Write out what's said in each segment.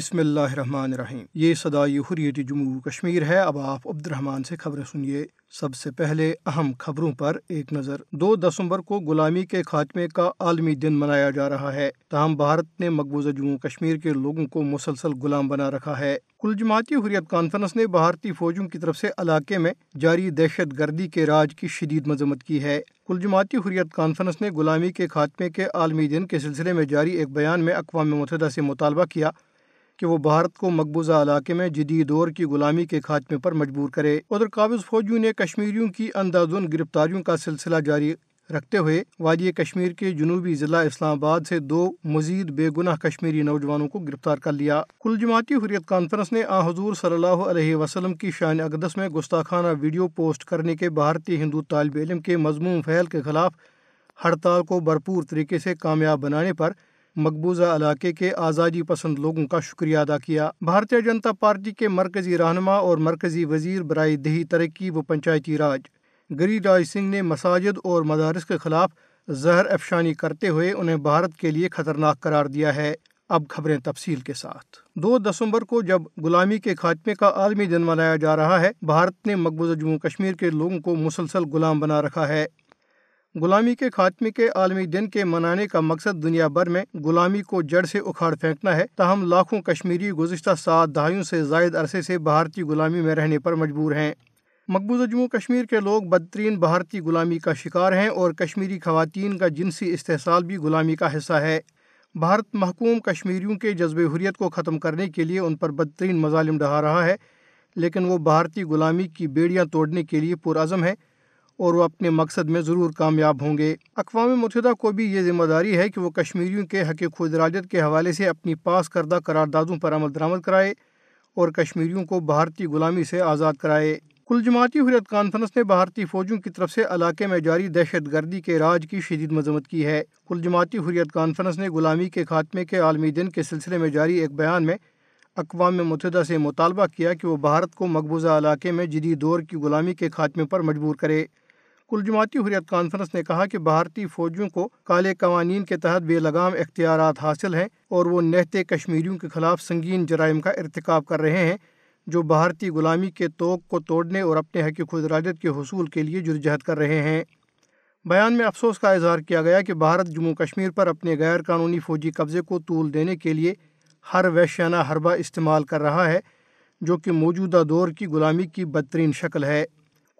بسم اللہ الرحمن الرحیم۔ یہ صدائی حریت جموں کشمیر ہے۔ اب آپ عبد الرحمن سے خبریں سنیے۔ سب سے پہلے اہم خبروں پر ایک نظر۔ دو دسمبر کو غلامی کے خاتمے کا عالمی دن منایا جا رہا ہے۔ تاہم، بھارت نے مقبوضہ جموں کشمیر کے لوگوں کو مسلسل غلام بنا رکھا ہے۔ کل جماعتی حریت کانفرنس نے بھارتی فوجوں کی طرف سے علاقے میں جاری دہشت گردی کے راج کی شدید مذمت کی ہے۔ کل جماعتی حریت کانفرنس نے غلامی کے خاتمے کے عالمی دن کے سلسلے میں جاری ایک بیان میں اقوام متحدہ سے مطالبہ کیا۔ کہ وہ بھارت کو مقبوضہ علاقے میں جدید دور کی غلامی کے خاتمے پر مجبور کرے۔ ادھر قابض فوجیوں نے کشمیریوں کی اندازن گرفتاریوں کا سلسلہ جاری رکھتے ہوئے وادی کشمیر کے جنوبی ضلع اسلام آباد سے دو مزید بے گناہ کشمیری نوجوانوں کو گرفتار کر لیا۔ کل جماعتی حریت کانفرنس نے آ حضور صلی اللہ علیہ وسلم کی شان اقدس میں گستاخانہ ویڈیو پوسٹ کرنے کے بھارتی ہندو طالب علم کے مضمون فعل کے خلاف ہڑتال کو بھرپور طریقے سے کامیاب بنانے پر مقبوضہ علاقے کے آزادی پسند لوگوں کا شکریہ ادا کیا۔ بھارتیہ جنتا پارٹی کے مرکزی رہنما اور مرکزی وزیر برائے دیہی ترقی و پنچایتی راج۔ گری راج سنگھ نے مساجد اور مدارس کے خلاف زہر افشانی کرتے ہوئے انہیں بھارت کے لیے خطرناک قرار دیا ہے۔ اب خبریں تفصیل کے ساتھ۔ دو دسمبر کو جب غلامی کے خاتمے کا عالمی دن منایا جا رہا ہے، بھارت نے مقبوضہ جموں کشمیر کے لوگوں کو مسلسل غلام بنا رکھا ہے۔ غلامی کے خاتمے کے عالمی دن کے منانے کا مقصد دنیا بھر میں غلامی کو جڑ سے اکھاڑ پھینکنا ہے، تاہم لاکھوں کشمیری گزشتہ سات دہائیوں سے زائد عرصے سے بھارتی غلامی میں رہنے پر مجبور ہیں۔ مقبوضہ جموں کشمیر کے لوگ بدترین بھارتی غلامی کا شکار ہیں اور کشمیری خواتین کا جنسی استحصال بھی غلامی کا حصہ ہے۔ بھارت محکوم کشمیریوں کے جذب حریت کو ختم کرنے کے لیے ان پر بدترین مظالم ڈھا رہا ہے، لیکن وہ بھارتی غلامی کی بیڑیاں توڑنے کے لیے پرعزم ہے اور وہ اپنے مقصد میں ضرور کامیاب ہوں گے۔ اقوام متحدہ کو بھی یہ ذمہ داری ہے کہ وہ کشمیریوں کے حق خود راجت کے حوالے سے اپنی پاس کردہ قراردادوں پر عمل درآمد کرائے اور کشمیریوں کو بھارتی غلامی سے آزاد کرائے۔ کل جماعتی حریت کانفرنس نے بھارتی فوجوں کی طرف سے علاقے میں جاری دہشت گردی کے راج کی شدید مذمت کی ہے۔ کل جماعتی حریت کانفرنس نے غلامی کے خاتمے کے عالمی دن کے سلسلے میں جاری ایک بیان میں اقوام متحدہ سے مطالبہ کیا کہ وہ بھارت کو مقبوضہ علاقے میں جدید دور کی غلامی کے خاتمے پر مجبور کرے۔ کل جماعتی حریت کانفرنس نے کہا کہ بھارتی فوجیوں کو کالے قوانین کے تحت بے لگام اختیارات حاصل ہیں اور وہ نہتے کشمیریوں کے خلاف سنگین جرائم کا ارتکاب کر رہے ہیں، جو بھارتی غلامی کے توق کو توڑنے اور اپنے حق خود راجت کے حصول کے لیے جدوجہد کر رہے ہیں۔ بیان میں افسوس کا اظہار کیا گیا کہ بھارت جموں کشمیر پر اپنے غیر قانونی فوجی قبضے کو طول دینے کے لیے ہر وحشانہ حربہ استعمال کر رہا ہے، جو کہ موجودہ دور کی غلامی کی بدترین شکل ہے۔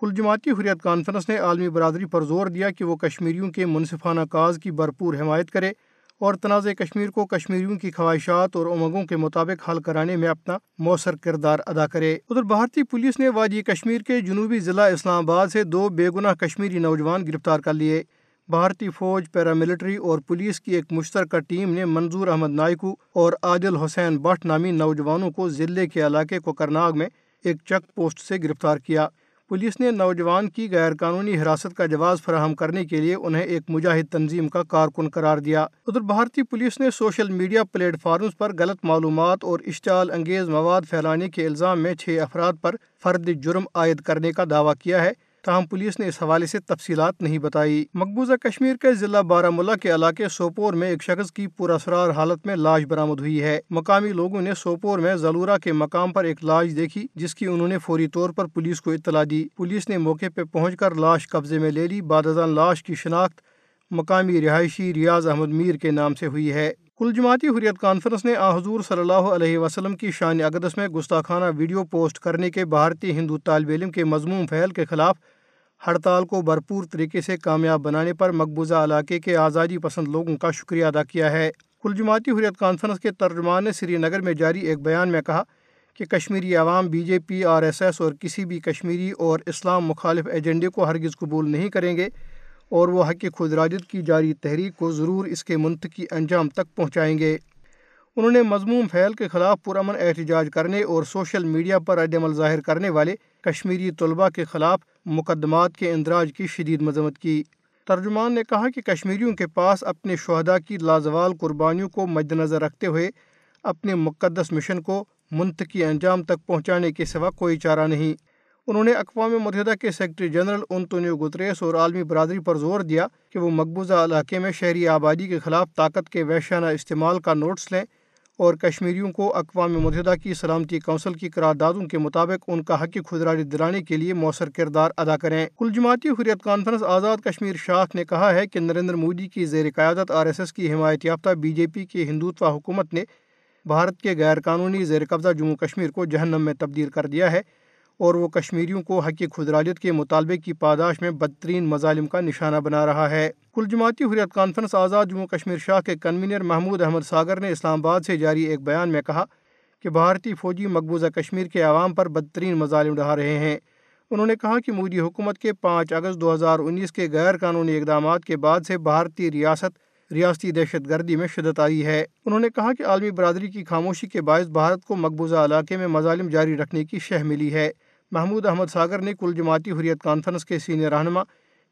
کل جماعتی حریت کانفرنس نے عالمی برادری پر زور دیا کہ وہ کشمیریوں کے منصفانہ کاز کی بھرپور حمایت کرے اور تنازع کشمیر کو کشمیریوں کی خواہشات اور امنگوں کے مطابق حل کرانے میں اپنا مؤثر کردار ادا کرے۔ ادھر بھارتی پولیس نے وادی کشمیر کے جنوبی ضلع اسلام آباد سے دو بے گناہ کشمیری نوجوان گرفتار کر لیے۔ بھارتی فوج، پیراملٹری اور پولیس کی ایک مشترکہ ٹیم نے منظور احمد نائکو اور عادل حسین بٹ نامی نوجوانوں کو ضلع کے علاقے کو کرناگ میں ایک چیک پوسٹ سے گرفتار کیا۔ پولیس نے نوجوان کی غیر قانونی حراست کا جواز فراہم کرنے کے لیے انہیں ایک مجاہد تنظیم کا کارکن قرار دیا۔ ادھر بھارتی پولیس نے سوشل میڈیا پلیٹ فارمز پر غلط معلومات اور اشتعال انگیز مواد پھیلانے کے الزام میں چھ افراد پر فرد جرم عائد کرنے کا دعویٰ کیا ہے۔ تاہم پولیس نے اس حوالے سے تفصیلات نہیں بتائی۔ مقبوضہ کشمیر کے ضلع بارہ ملا کے علاقے سوپور میں ایک شخص کی پراسرار حالت میں لاش برامد ہوئی ہے۔ مقامی لوگوں نے سوپور میں زلورہ کے مقام پر ایک لاش دیکھی، جس کی انہوں نے فوری طور پر پولیس کو اطلاع دی۔ پولیس نے موقع پہ پہنچ کر لاش قبضے میں لے لی۔ بادزان لاش کی شناخت مقامی رہائشی ریاض احمد میر کے نام سے ہوئی ہے۔ کل جماعتی حریت کانفرنس نے آ حضور صلی اللہ علیہ وسلم کی شان اقدس میں گستاخانہ ویڈیو پوسٹ کرنے کے بھارتی ہندو طالب علم کے مضمون فعل کے خلاف ہڑتال کو بھرپور طریقے سے کامیاب بنانے پر مقبوضہ علاقے کے آزادی پسند لوگوں کا شکریہ ادا کیا ہے۔ کل جماعتی حریت کانفرنس کے ترجمان نے سری نگر میں جاری ایک بیان میں کہا کہ کشمیری عوام، B J P, R S S اور کسی بھی کشمیری اور اسلام مخالف ایجنڈے کو ہرگز قبول نہیں کریں گے۔ اور وہ حق خود راجد کی جاری تحریک کو ضرور اس کے منطقی انجام تک پہنچائیں گے۔ انہوں نے مضموم فعل کے خلاف پرامن احتجاج کرنے اور سوشل میڈیا پر رد عمل ظاہر کرنے والے کشمیری طلباء کے خلاف مقدمات کے اندراج کی شدید مذمت کی۔ ترجمان نے کہا کہ کشمیریوں کے پاس اپنے شہدا کی لازوال قربانیوں کو مد نظر رکھتے ہوئے اپنے مقدس مشن کو منطقی انجام تک پہنچانے کے سوا کوئی چارہ نہیں۔ انہوں نے اقوام متحدہ کے سیکرٹری جنرل انتونیو گتریس اور عالمی برادری پر زور دیا کہ وہ مقبوضہ علاقے میں شہری آبادی کے خلاف طاقت کے وحشانہ استعمال کا نوٹس لیں اور کشمیریوں کو اقوام متحدہ کی سلامتی کونسل کی قراردادوں کے مطابق ان کا حق خودراری دلانے کے لیے مؤثر کردار ادا کریں۔ کل جماعتی حریت کانفرنس آزاد کشمیر شاخ نے کہا ہے کہ نریندر مودی کی زیر قیادت آر ایس ایس کی حمایت یافتہ بی جے پی کی ہندوتوا حکومت نے بھارت کے غیر قانونی زیر قبضہ جموں کشمیر کو جہنم میں تبدیل کر دیا ہے۔ اور وہ کشمیریوں کو حق خدرالیت کے مطالبے کی پاداش میں بدترین مظالم کا نشانہ بنا رہا ہے۔ کل جماعتی حریت کانفرنس آزاد جموں کشمیر شاہ کے کنوینر محمود احمد ساگر نے اسلام آباد سے جاری ایک بیان میں کہا کہ بھارتی فوجی مقبوضہ کشمیر کے عوام پر بدترین مظالم ڈھا رہے ہیں۔ انہوں نے کہا کہ مودی حکومت کے پانچ اگست دو ہزار انیس کے غیر قانونی اقدامات کے بعد سے بھارتی ریاست ریاستی دہشت گردی میں شدت آئی ہے۔ انہوں نے کہا کہ عالمی برادری کی خاموشی کے باعث بھارت کو مقبوضہ علاقے میں مظالم جاری رکھنے کی شہ ملی ہے۔ محمود احمد ساگر نے کل جماعتی حریت کانفرنس کے سینئر رہنما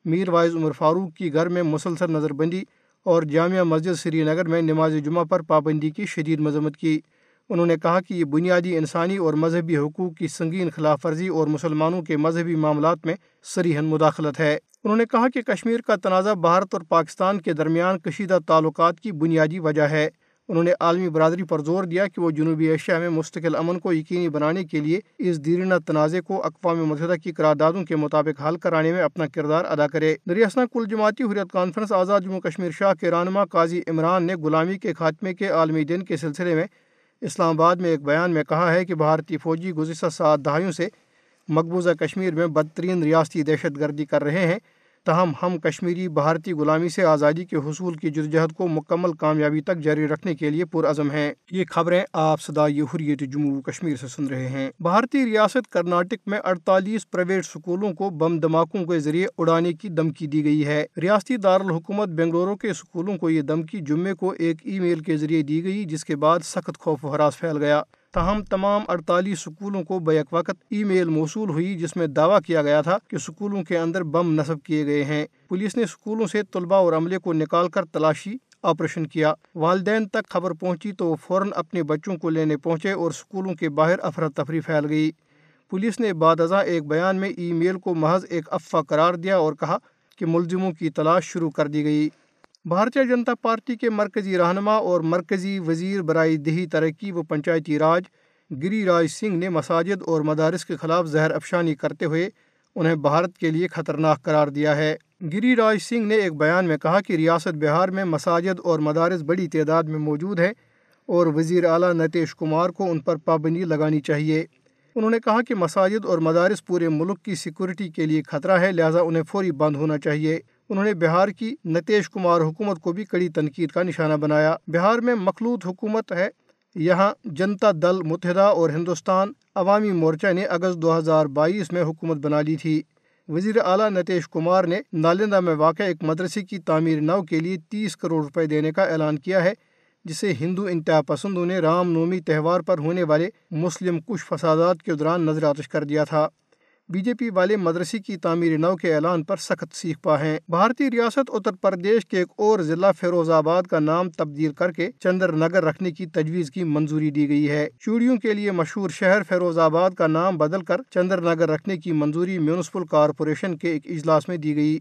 میر وائز عمر فاروق کی گھر میں مسلسل نظر بندی اور جامعہ مسجد سری نگر میں نماز جمعہ پر پابندی کی شدید مذمت کی۔ انہوں نے کہا کہ یہ بنیادی انسانی اور مذہبی حقوق کی سنگین خلاف ورزی اور مسلمانوں کے مذہبی معاملات میں سریحن مداخلت ہے۔ انہوں نے کہا کہ کشمیر کا تنازع بھارت اور پاکستان کے درمیان کشیدہ تعلقات کی بنیادی وجہ ہے۔ انہوں نے عالمی برادری پر زور دیا کہ وہ جنوبی ایشیا میں مستقل امن کو یقینی بنانے کے لیے اس دیرینہ تنازع کو اقوام متحدہ کی قراردادوں کے مطابق حل کرانے میں اپنا کردار ادا کرے۔ دریاسنا کل جماعتی حریت کانفرنس آزاد جموں کشمیر شاہ کے رہنما قاضی عمران نے غلامی کے خاتمے کے عالمی دن کے سلسلے میں اسلام آباد میں ایک بیان میں کہا ہے کہ بھارتی فوجی گزشتہ سات دہائیوں سے مقبوضہ کشمیر میں بدترین ریاستی دہشت گردی کر رہے ہیں۔ تاہم ہم کشمیری بھارتی غلامی سے آزادی کے حصول کی جدوجہد کو مکمل کامیابی تک جاری رکھنے کے لیے پرعزم ہیں۔ یہ خبریں آپ صدائی حریت جموں کشمیر سے سن رہے ہیں۔ بھارتی ریاست کرناٹک میں اڑتالیس پرائیویٹ سکولوں کو بم دھماکوں کے ذریعے اڑانے کی دھمکی دی گئی ہے۔ ریاستی دارالحکومت بنگلورو کے سکولوں کو یہ دھمکی جمعے کو ایک ای میل کے ذریعے دی گئی، جس کے بعد سخت خوف و حراس پھیل گیا۔ تاہم تمام اڑتالیس سکولوں کو بیک وقت ای میل موصول ہوئی، جس میں دعویٰ کیا گیا تھا کہ سکولوں کے اندر بم نصب کیے گئے ہیں۔ پولیس نے سکولوں سے طلباء اور عملے کو نکال کر تلاشی، آپریشن کیا۔ والدین تک خبر پہنچی تو وہ فوراً اپنے بچوں کو لینے پہنچے اور سکولوں کے باہر افراتفری پھیل گئی۔ پولیس نے بعد ازاں ایک بیان میں ای میل کو محض ایک افواہ قرار دیا اور کہا کہ ملزموں کی تلاش شروع کر دی گئی۔ بھارتیہ جنتا پارٹی کے مرکزی رہنما اور مرکزی وزیر برائے دیہی ترقی و پنچایتی راج گری راج سنگھ نے مساجد اور مدارس کے خلاف زہر افشانی کرتے ہوئے انہیں بھارت کے لیے خطرناک قرار دیا ہے۔ گری راج سنگھ نے ایک بیان میں کہا کہ ریاست بہار میں مساجد اور مدارس بڑی تعداد میں موجود ہیں اور وزیر اعلیٰ نتیش کمار کو ان پر پابندی لگانی چاہیے۔ انہوں نے کہا کہ مساجد اور مدارس پورے ملک کی سیکورٹی کے لیے خطرہ ہے، لہٰذا انہیں فوری بند ہونا چاہیے۔ انہوں نے بہار کی نتیش کمار حکومت کو بھی کڑی تنقید کا نشانہ بنایا۔ بہار میں مخلوط حکومت ہے، یہاں جنتا دل، متحدہ اور ہندوستان عوامی مورچہ نے اگست دو ہزار بائیس میں حکومت بنا لی تھی۔ وزیر اعلیٰ نتیش کمار نے نالندہ میں واقع ایک مدرسے کی تعمیر نو کے لیے تیس کروڑ روپے دینے کا اعلان کیا ہے، جسے ہندو انتہا پسندوں نے رام نومی تہوار پر ہونے والے مسلم کش فسادات کے دوران نظر آتش کر دیا تھا۔ بی جے پی والے مدرسے کی تعمیر نو کے اعلان پر سخت سیکھ پا ہیں بھارتی ریاست اتر پردیش کے ایک اور ضلع فیروز آباد کا نام تبدیل کر کے چندر نگر رکھنے کی تجویز کی منظوری دی گئی ہے۔ چوڑیوں کے لیے مشہور شہر فیروز آباد کا نام بدل کر چندر نگر رکھنے کی منظوری میونسپل کارپوریشن کے ایک اجلاس میں دی گئی۔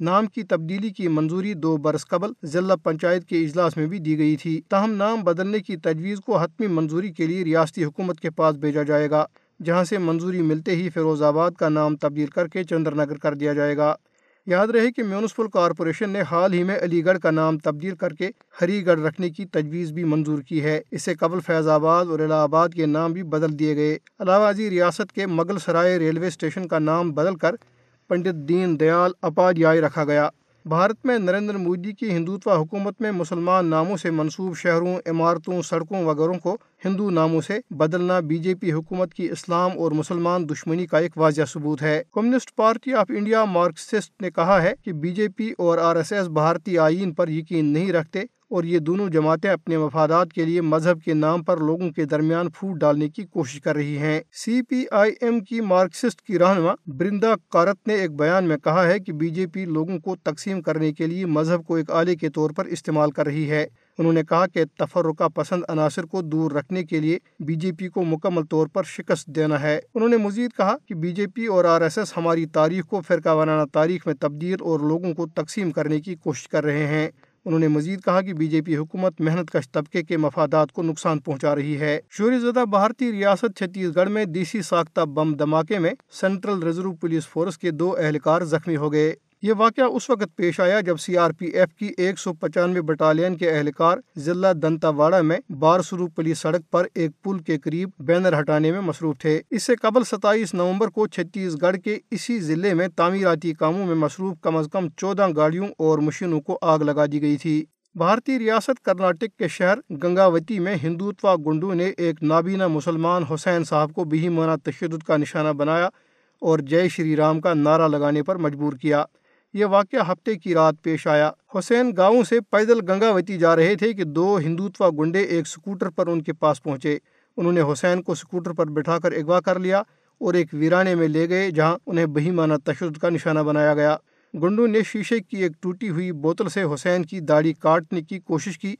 نام کی تبدیلی کی منظوری دو برس قبل ضلع پنچایت کے اجلاس میں بھی دی گئی تھی۔ تاہم نام بدلنے کی تجویز کو حتمی منظوری کے لیے ریاستی حکومت کے پاس بھیجا جائے گا۔ جہاں سے منظوری ملتے ہی فیروز آباد کا نام تبدیل کر کے چندر نگر کر دیا جائے گا۔ یاد رہے کہ میونسپل کارپوریشن نے حال ہی میں علی گڑھ کا نام تبدیل کر کے ہری گڑھ رکھنے کی تجویز بھی منظور کی ہے۔ اس سے قبل فیض آباد اور الہ آباد کے نام بھی بدل دیے گئے۔ علاوہ ازی ریاست کے مغل سرائے ریلوے اسٹیشن کا نام بدل کر پنڈت دین دیال اپادیائی رکھا گیا۔ بھارت میں نریندر مودی کی ہندوتوا حکومت میں مسلمان ناموں سے منسوب شہروں، عمارتوں، سڑکوں وغیرہ کو ہندو ناموں سے بدلنا بی جے پی حکومت کی اسلام اور مسلمان دشمنی کا ایک واضح ثبوت ہے۔ Communist Party of India Marxist نے کہا ہے کہ بی جے پی اور آر ایس ایس بھارتی آئین پر یقین نہیں رکھتے اور یہ دونوں جماعتیں اپنے مفادات کے لیے مذہب کے نام پر لوگوں کے درمیان پھوٹ ڈالنے کی کوشش کر رہی ہیں۔ سی پی آئی ایم کی مارکسسٹ کی رہنما برندا کارت نے ایک بیان میں کہا ہے کہ بی جے پی لوگوں کو تقسیم کرنے کے لیے مذہب کو ایک آلے کے طور پر استعمال کر رہی ہے۔ انہوں نے کہا کہ تفرقہ پسند عناصر کو دور رکھنے کے لیے بی جے پی کو مکمل طور پر شکست دینا ہے۔ انہوں نے مزید کہا کہ بی جے پی اور آر ایس ایس ہماری تاریخ کو فرقہ وارانہ تاریخ میں تبدیل اور لوگوں کو تقسیم کرنے کی کوشش کر رہے ہیں۔ انہوں نے مزید کہا کہ بی جے پی حکومت محنت کش طبقے کے مفادات کو نقصان پہنچا رہی ہے۔ شوری زدہ بھارتی ریاست چھتیس گڑھ میں دیسی ساختہ بم دھماکے میں سینٹرل ریزرو پولیس فورس کے دو اہلکار زخمی ہو گئے۔ یہ واقعہ اس وقت پیش آیا جب سی آر پی ایف کی ایک سو پچانوے بٹالین کے اہلکار ضلع دنتا واڑہ میں بارسرو پولیس سڑک پر ایک پل کے قریب بینر ہٹانے میں مصروف تھے۔ اس سے قبل ستائیس نومبر کو چھتیس گڑھ کے اسی ضلع میں تعمیراتی کاموں میں مصروف کم از کم چودہ گاڑیوں اور مشینوں کو آگ لگا دی گئی تھی۔ بھارتی ریاست کرناٹک کے شہر گنگاوتی میں ہندوتوا گنڈو نے ایک نابینا مسلمان حسین صاحب کو بھی مانا تشدد کا نشانہ بنایا اور جے شری رام کا نعرہ لگانے پر مجبور کیا۔ یہ واقعہ ہفتے کی رات پیش آیا۔ حسین گاؤں سے پیدل گنگاوتی جا رہے تھے کہ دو ہندوتوا گنڈے ایک سکوٹر پر ان کے پاس پہنچے۔ انہوں نے حسین کو سکوٹر پر بٹھا کر اغوا کر لیا اور ایک ویرانے میں لے گئے جہاں انہیں بہیمانہ تشدد کا نشانہ بنایا گیا۔ گنڈو نے شیشے کی ایک ٹوٹی ہوئی بوتل سے حسین کی داڑھی کاٹنے کی کوشش کی۔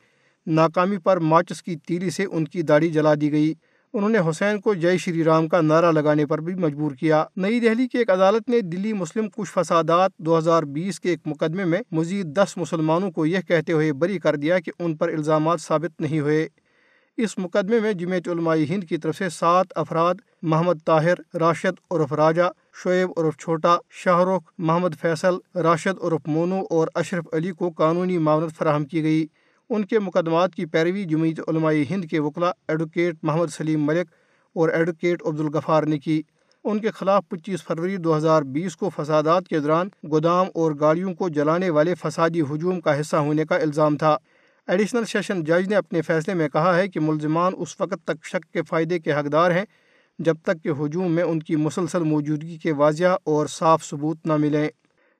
ناکامی پر ماچس کی تیری سے ان کی داڑھی جلا دی گئی۔ انہوں نے حسین کو جے شری رام کا نعرہ لگانے پر بھی مجبور کیا۔ نئی دہلی کی ایک عدالت نے دلی مسلم کچھ فسادات دو ہزار بیس کے ایک مقدمے میں مزید دس مسلمانوں کو یہ کہتے ہوئے بری کر دیا کہ ان پر الزامات ثابت نہیں ہوئے۔ اس مقدمے میں جمعیت علماء ہند کی طرف سے سات افراد، محمد طاہر، راشد عرف راجہ، شعیب عرف چھوٹا، شاہ رخ، محمد فیصل، راشد عرف مونو اور اشرف علی کو قانونی معاونت فراہم کی گئی۔ ان کے مقدمات کی پیروی جمعیت علماء ہند کے وکلا ایڈوکیٹ محمد سلیم ملک اور ایڈوکیٹ عبدالغفار نے کی۔ ان کے خلاف پچیس فروری دو ہزار بیس کو فسادات کے دوران گودام اور گاڑیوں کو جلانے والے فسادی ہجوم کا حصہ ہونے کا الزام تھا۔ ایڈیشنل سیشن جج نے اپنے فیصلے میں کہا ہے کہ ملزمان اس وقت تک شک کے فائدے کے حقدار ہیں جب تک کہ ہجوم میں ان کی مسلسل موجودگی کے واضح اور صاف ثبوت نہ ملیں۔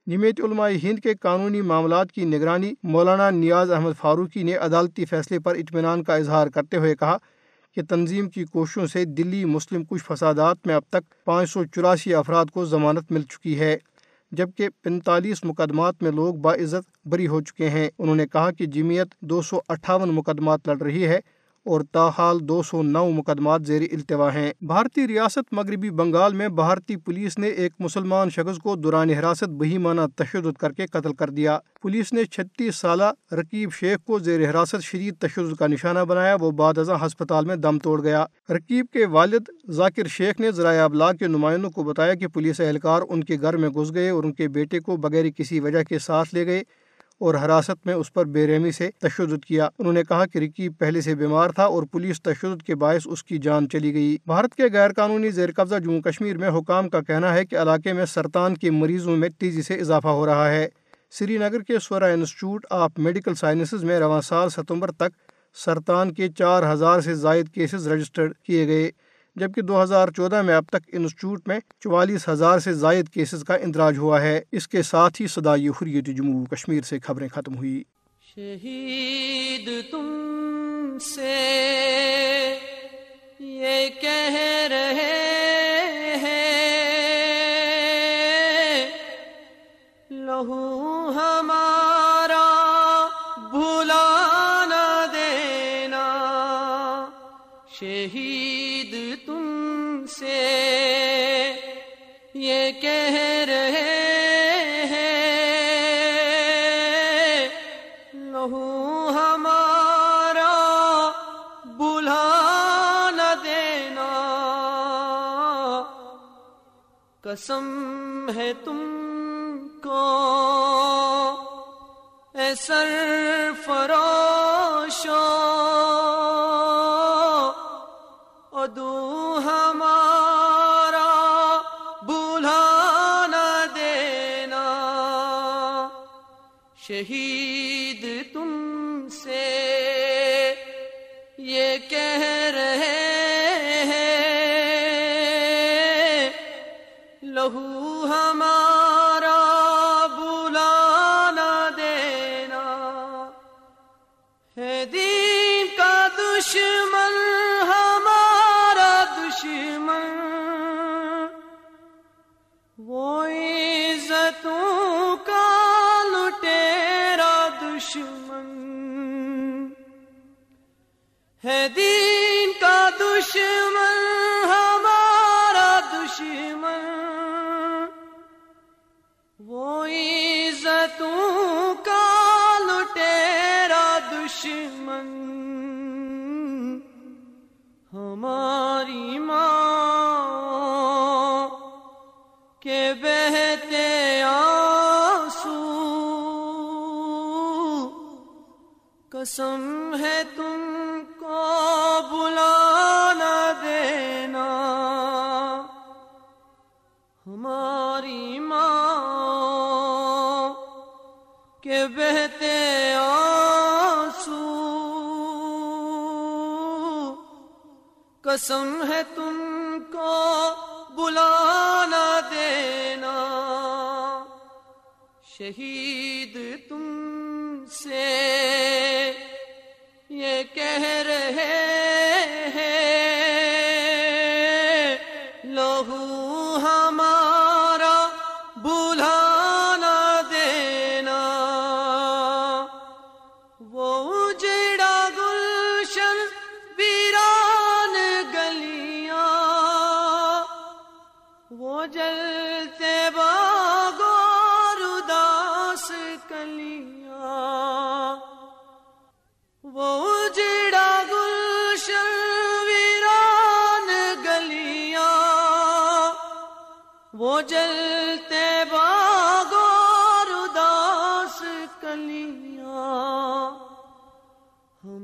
جمعیت علماء ہند کے قانونی معاملات کی نگرانی مولانا نیاز احمد فاروقی نے عدالتی فیصلے پر اطمینان کا اظہار کرتے ہوئے کہا کہ تنظیم کی کوششوں سے دلی مسلم کچھ فسادات میں اب تک پانچ سو چوراسی افراد کو ضمانت مل چکی ہے، جبکہ پینتالیس مقدمات میں لوگ باعزت بری ہو چکے ہیں۔ انہوں نے کہا کہ جمعیت دو سو اٹھاون مقدمات لڑ رہی ہے اور تاحال دو سو نو مقدمات زیر التوا ہیں۔ بھارتی ریاست مغربی بنگال میں بھارتی پولیس نے ایک مسلمان شخص کو دوران حراست بہیمانہ تشدد کر کے قتل کر دیا۔ پولیس نے چھتیس سالہ رکیب شیخ کو زیر حراست شدید تشدد کا نشانہ بنایا۔ وہ بعد ازاں ہسپتال میں دم توڑ گیا۔ رکیب کے والد ذاکر شیخ نے ذرائع ابلاغ کے نمائندوں کو بتایا کہ پولیس اہلکار ان کے گھر میں گھس گئے اور ان کے بیٹے کو بغیر کسی وجہ کے ساتھ لے گئے۔ اور حراست میں اس پر بے رحمی سے تشدد کیا۔ انہوں نے کہا کہ رکیب پہلے سے بیمار تھا اور پولیس تشدد کے باعث اس کی جان چلی گئی۔ بھارت کے غیر قانونی زیر قبضہ جموں کشمیر میں حکام کا کہنا ہے کہ علاقے میں سرطان کے مریضوں میں تیزی سے اضافہ ہو رہا ہے۔ سری نگر کے سورا انسٹیٹیوٹ آف میڈیکل سائنسز میں رواں سال ستمبر تک سرطان کے چار ہزار سے زائد کیسز رجسٹرڈ کیے گئے۔ جبکہ دو ہزار چودہ میں اب تک انسٹیٹیوٹ میں چوالیس ہزار سے زائد کیسز کا اندراج ہوا ہے۔ اس کے ساتھ ہی صدائی حریت جموں کشمیر سے خبریں ختم ہوئی شہید تم سے یہ کہہ رہے قسم ہے تم کو۔ اے سر فروشو ادو ہمارا بولا نہ دینا۔ شہید وہ قسم ہے تم کو بلا نہ دینا۔ ہماری ماں کے بہتے آنسو۔ قسم ہے تم کو بلا نہ دینا۔ شہید تم سے۔ کہہ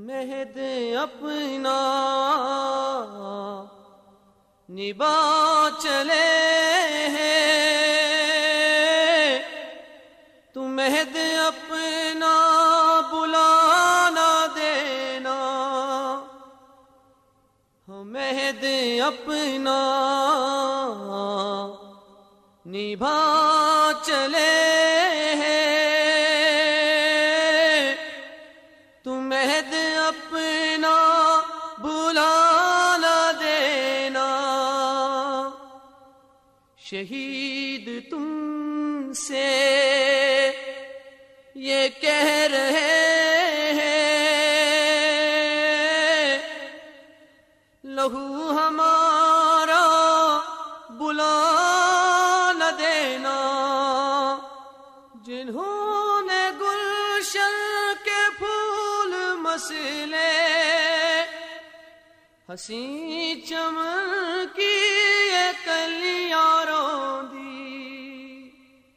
مہد اپنا نبا چلے ہیں۔ تو مہد اپنا بلانا دینا۔ مہد اپنا نبھا چلے شہید تم سے یہ کہہ رہے ہیں۔ لہو ہنسی چمن کی یہ کلیاں رو دی،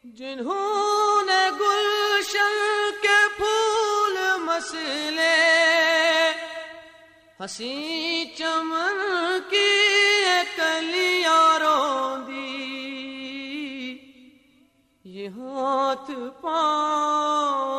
جنہوں نے گلشن کے پھول مسلے۔ ہنسی چمن کی کلیاں رو دی۔ یہ ہاتھ پاؤں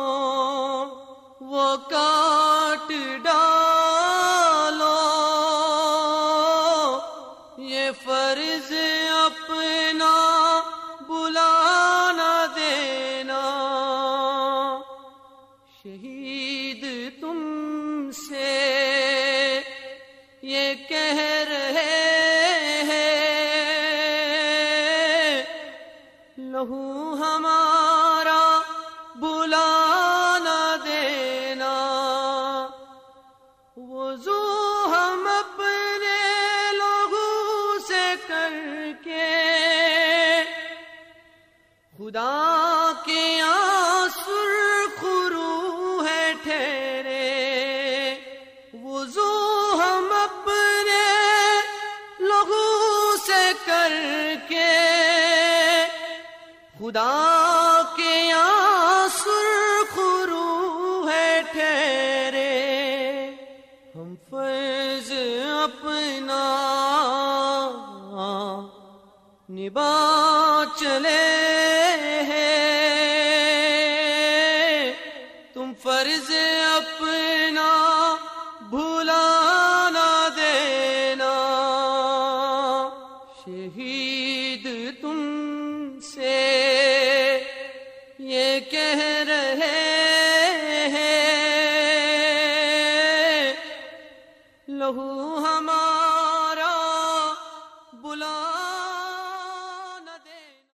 لہو ہمارا بلا نہ دینا۔ وضو ہم اپنے لوگوں سے کر کے۔ خدا کے آسر خرو ہے ٹھہرے خدا کے آسر خرو ہے ٹھہرے۔ ہم فرض اپنا نبا چلے۔